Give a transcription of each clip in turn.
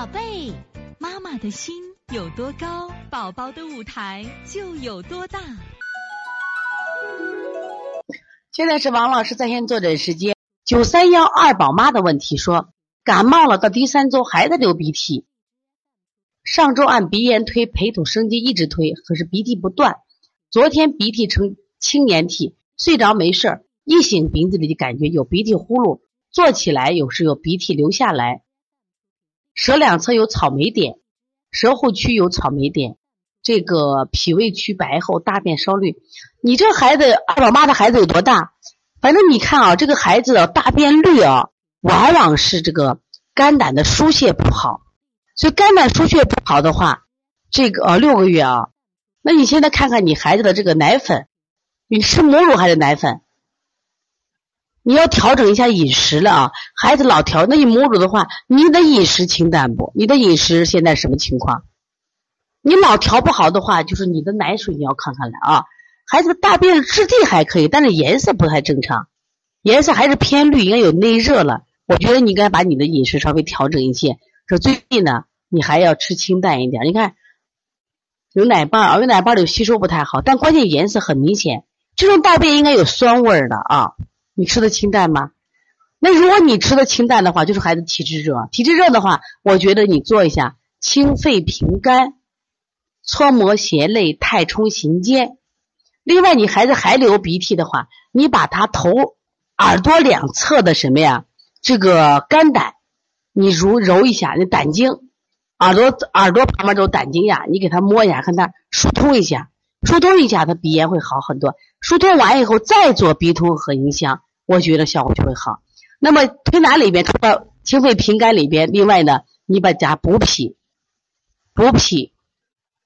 宝贝，妈妈的心有多高，宝宝的舞台就有多大。现在是王老师在线坐诊时间。九三幺二宝妈的问题说，感冒了到第三周还在流鼻涕，上周按鼻炎推培土生机一直推，可是鼻涕不断。昨天鼻涕成青粘体，睡着没事儿，一醒鼻子里就感觉有鼻涕呼噜，坐起来有时有鼻涕流下来。舌两侧有草莓点，舌后区有草莓点，这个脾胃区白厚，大便稍绿。你这孩子二宝妈的孩子有多大？反正你看啊，这个孩子的大便绿啊，往往是这个肝胆的疏泄不好。所以肝胆疏泄不好的话，这个呃六个月啊，那你现在看看你孩子的这个奶粉，你吃母乳还是奶粉？你要调整一下饮食了啊！孩子老调，那你母乳的话，你的饮食清淡不？你的饮食现在什么情况？你老调不好的话，就是你的奶水你要看看了啊！孩子的大便质地还可以，但是颜色不太正常，颜色还是偏绿，应该有内热了。我觉得你应该把你的饮食稍微调整一些。说最近呢，你还要吃清淡一点。你看有奶瓣啊，有奶瓣里吸收不太好，但关键颜色很明显，这种大便应该有酸味的啊。你吃的清淡吗？那如果你吃的清淡的话，就是孩子体质热。体质热的话，我觉得你做一下清肺平肝、搓摩胁肋、太冲行间。另外，你孩子还流鼻涕的话，你把他头、耳朵两侧的什么呀？这个肝胆，你揉揉一下，那胆经、耳朵、耳朵旁边这种胆经呀，你给他摸一下，看他疏通一下，疏通一下，他鼻炎会好很多。疏通完以后，再做鼻通和迎香。我觉得效果就会好。那么推拿里边除了清肺平肝里边，另外呢，你把加补脾、补脾、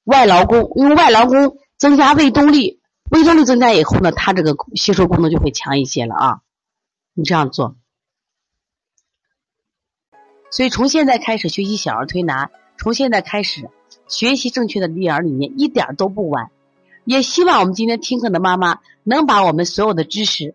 外劳宫，用外劳宫增加胃动力，胃动力增加以后呢，它这个吸收功能就会强一些了啊。你这样做，所以从现在开始学习小儿推拿，从现在开始学习正确的育儿理念，一点都不晚。也希望我们今天听课的妈妈能把我们所有的知识。